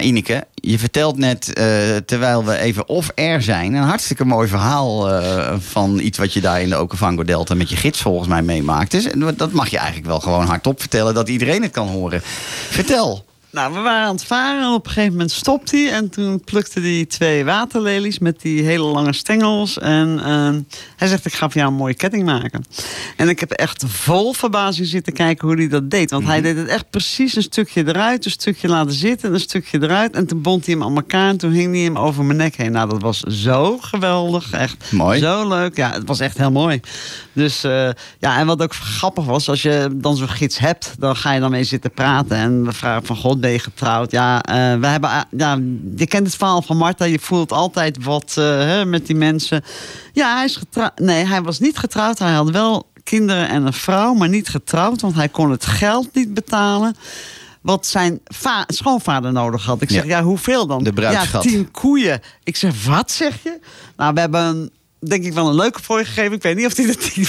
Ineke, je vertelt net, eh, terwijl we even off-air zijn... een hartstikke mooi verhaal eh, van iets wat je daar in de Okavango Delta... met je gids volgens mij meemaakt. Dus dat mag je eigenlijk wel gewoon hardop vertellen... dat iedereen het kan horen. Vertel. Nou, we waren aan het varen en op een gegeven moment stopt hij. En toen plukte hij twee waterlelies met die hele lange stengels. En ehm, hij zegt, ik ga voor jou een mooie ketting maken. En ik heb echt vol verbazing zitten kijken hoe hij dat deed. Want hij deed het echt precies een stukje eruit, een stukje laten zitten, een stukje eruit. En toen bond hij hem aan elkaar en toen hing hij hem over mijn nek heen. Nou, dat was zo geweldig. Echt Mooi. zo leuk. Ja, het was echt heel mooi. Dus eh, ja, en wat ook grappig was, als je dan zo'n gids hebt, dan ga je dan mee zitten praten. En we vragen van God, ben je getrouwd? Ja, eh, we hebben, ja, je kent het verhaal van Marta. Je voelt altijd wat eh, hè, met die mensen. Ja, hij is getrouwd. Nee, hij was niet getrouwd. Hij had wel kinderen en een vrouw, maar niet getrouwd, want hij kon het geld niet betalen. Wat zijn va- schoonvader nodig had. Ik zeg, Ja. ja, hoeveel dan? De bruidsschat. Ja, tien koeien. Ik zeg, wat zeg je? Nou, we hebben een, denk ik wel een leuke je gegeven. Ik weet niet of hij er tien,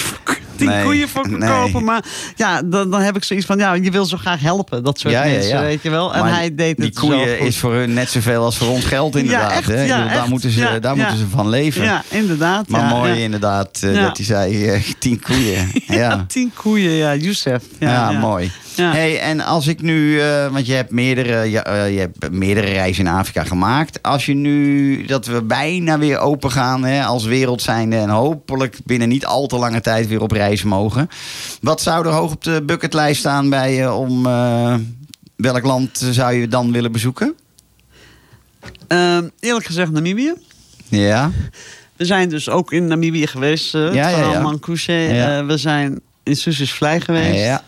tien Nee, koeien voor kan nee. kopen. Maar ja, dan, dan heb ik zoiets van, ja, je wil zo graag helpen. Dat soort Ja, mensen, ja. weet je wel. En Maar hij deed die het zo koeien is voor hun net zoveel als voor ons geld inderdaad. echt, hè? Bedoel, daar moeten ze, daar moeten ze van leven. Ja, inderdaad. Maar ja, mooi ja. inderdaad eh, dat hij zei eh, tien koeien. [LAUGHS] ja. Tien koeien, ja, Youssef. Ja. mooi. Ja. Hey, en als ik nu, eh, want je hebt, meerdere, eh, je hebt meerdere reizen in Afrika gemaakt. Als je nu, dat we bijna weer open gaan hè, als wereld zijnde en hopelijk binnen niet al te lange tijd weer op reis mogen. Wat zou er hoog op de bucketlijst staan bij je om, eh, welk land zou je dan willen bezoeken? Ehm, eerlijk gezegd Namibië. Ja, We zijn dus ook in Namibië geweest. eh Ja, ja, ja, ja. Mankushe. Ja. We zijn in Vlei geweest. ja.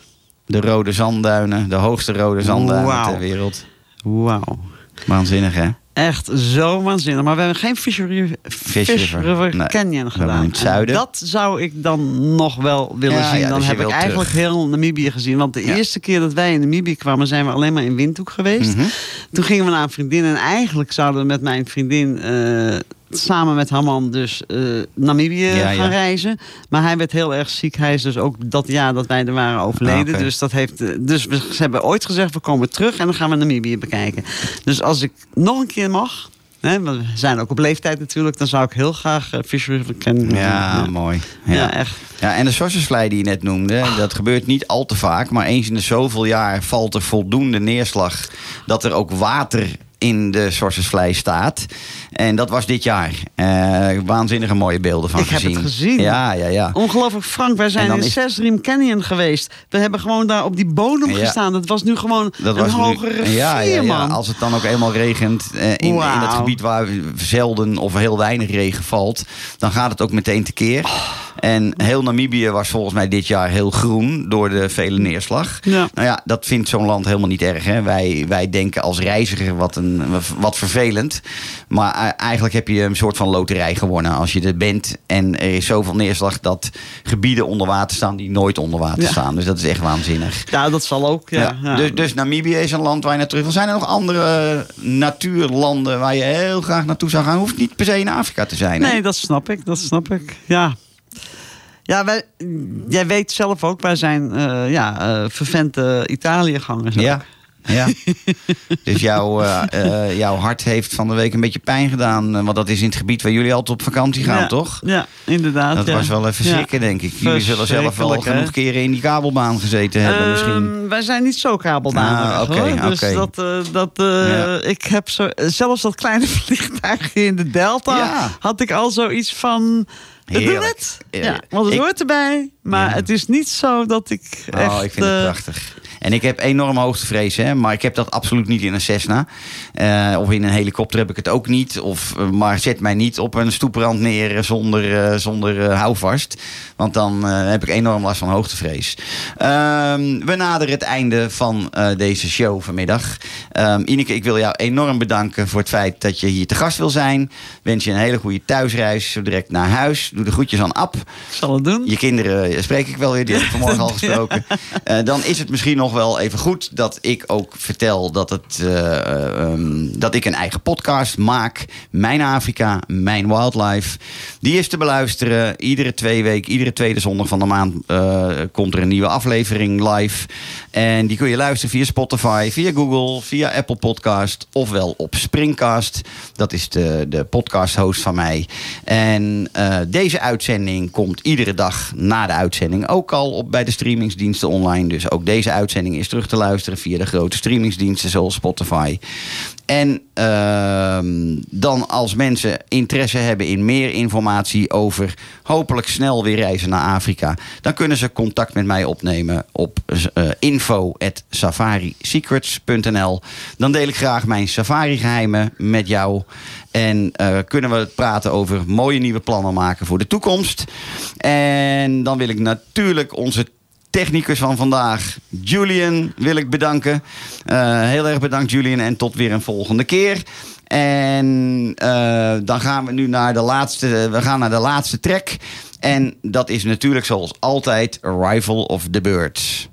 De rode zandduinen, de hoogste rode zandduinen ter wereld. Wauw. Waanzinnig hè? Echt zo waanzinnig. Maar we hebben geen Fish River, Fish Fish River. River Nee. Canyon gedaan. in het zuiden. En dat zou ik dan nog wel willen Ja, zien. ja, dan dus heb ik eigenlijk terug. heel Namibië gezien. Want de Ja. eerste keer dat wij in Namibië kwamen, zijn we alleen maar in Windhoek geweest. Mhm. Toen gingen we naar een vriendin. En eigenlijk zouden we met mijn vriendin eh, samen met Haman dus eh, Namibië Ja, gaan ja. reizen. Maar hij werd heel erg ziek. Hij is dus ook dat jaar dat wij er waren overleden. Ah. Dus, dat heeft, eh, dus we ze hebben ooit gezegd, we komen terug en dan gaan we Namibië bekijken. Dus als ik nog een keer mag... Hè, we zijn ook op leeftijd natuurlijk. Dan zou ik heel graag uh, Fish River kennen. Ja, mooi. Ja, Ja. echt. Ja, en de sosjesvlei die je net noemde, dat gebeurt niet al te vaak. Maar eens in de zoveel jaar valt er voldoende neerslag dat er ook water in de Sorsesvlei staat. En dat was dit jaar. Eh, waanzinnige mooie beelden van Ik heb gezien. het gezien. Ja, ja, ja. Ongelooflijk Frank, wij zijn in is- Canyon geweest. We hebben gewoon daar op die bodem Ja. gestaan. Dat was nu gewoon Dat een was nu- hoge rivier, ja, ja, ja. Als het dan ook eenmaal regent eh, in, in het gebied waar zelden of heel weinig regen valt, dan gaat het ook meteen tekeer. En heel Namibië was volgens mij dit jaar heel groen door de vele neerslag. Ja. Nou ja, dat vindt zo'n land helemaal niet erg. Hè? Wij, wij denken als reiziger wat, een, wat vervelend. Maar eh, eigenlijk heb je een soort van loterij gewonnen als je er bent. En er is zoveel neerslag dat gebieden onder water staan die nooit onder water Ja. staan. Dus dat is echt waanzinnig. Ja, dat zal ook. Ja, Ja, ja. Dus, dus Namibië is een land waar je naar terug wil. Zijn er nog andere eh, natuurlanden waar je heel graag naartoe zou gaan? Hoeft niet per se in Afrika te zijn. hè? Nee, dat snap ik. Dat snap ik. Ja. Ja, wij, jij weet zelf ook, wij zijn eh ja, eh vervente Italië-gangers. ook. Ja. Ja. [LAUGHS] dus jouw, eh, jouw hart heeft van de week een beetje pijn gedaan. Want dat is in het gebied waar jullie altijd op vakantie gaan, Ja, toch? Ja, inderdaad. Dat ja. was wel even Ja. schrikken, denk ik. Jullie zullen zelf wel hè? genoeg keren in die kabelbaan gezeten hebben, Ehm, misschien. wij zijn niet zo kabeldanig Ah, oké. Dus dat, dat, ik heb zo, zelfs dat kleine [LAUGHS] vliegtuigje in de Delta had ik al zoiets van. Ik doe Heerlijk. het. Ja, want het ik- hoort erbij. Maar Ja. het is niet zo dat ik echt... Oh, ik vind het prachtig. En ik heb enorm hoogtevrees, hè, maar ik heb dat absoluut niet in een Cessna. Eh, of in een helikopter heb ik het ook niet. Of, eh, maar zet mij niet op een stoeprand neer eh, zonder, zonder houvast. Want dan heb ik enorm last van hoogtevrees. Ehm, we naderen het einde van deze show vanmiddag. Ehm, Ineke, ik wil jou enorm bedanken voor het feit dat je hier te gast wil zijn. Wens je een hele goede thuisreis, zo direct naar huis. Doe de groetjes aan Ab. Zal het doen. Je kinderen spreek ik wel weer, die heb ik vanmorgen al [LAUGHS] gesproken. Dan is het misschien nog wel even goed dat ik ook vertel dat, het, eh, ehm, dat ik een eigen podcast maak. Mijn Afrika, mijn Wildlife. Die is te beluisteren. Iedere twee weken, iedere tweede zondag van de maand eh, komt er een nieuwe aflevering live. En die kun je luisteren via Spotify, via Google, via Apple Podcast. Ofwel op Springcast. Dat is de, de podcast host van mij. En eh, deze uitzending komt iedere dag na de uitzending ook al op bij de streamingsdiensten online. Dus ook deze uitzending is terug te luisteren via de grote streamingsdiensten zoals Spotify. En ehm, dan als mensen interesse hebben in meer informatie over hopelijk snel weer reizen naar Afrika, dan kunnen ze contact met mij opnemen op uh, info@safarisecrets.nl. Dan deel ik graag mijn safari geheimen met jou. En eh, kunnen we praten over mooie nieuwe plannen maken voor de toekomst. En dan wil ik natuurlijk onze technicus van vandaag, Julian, wil ik bedanken. Eh, heel erg bedankt, Julian. En tot weer een volgende keer. En eh, dan gaan we nu naar de laatste. We gaan naar de laatste track. En dat is natuurlijk zoals altijd Arrival of the Birds.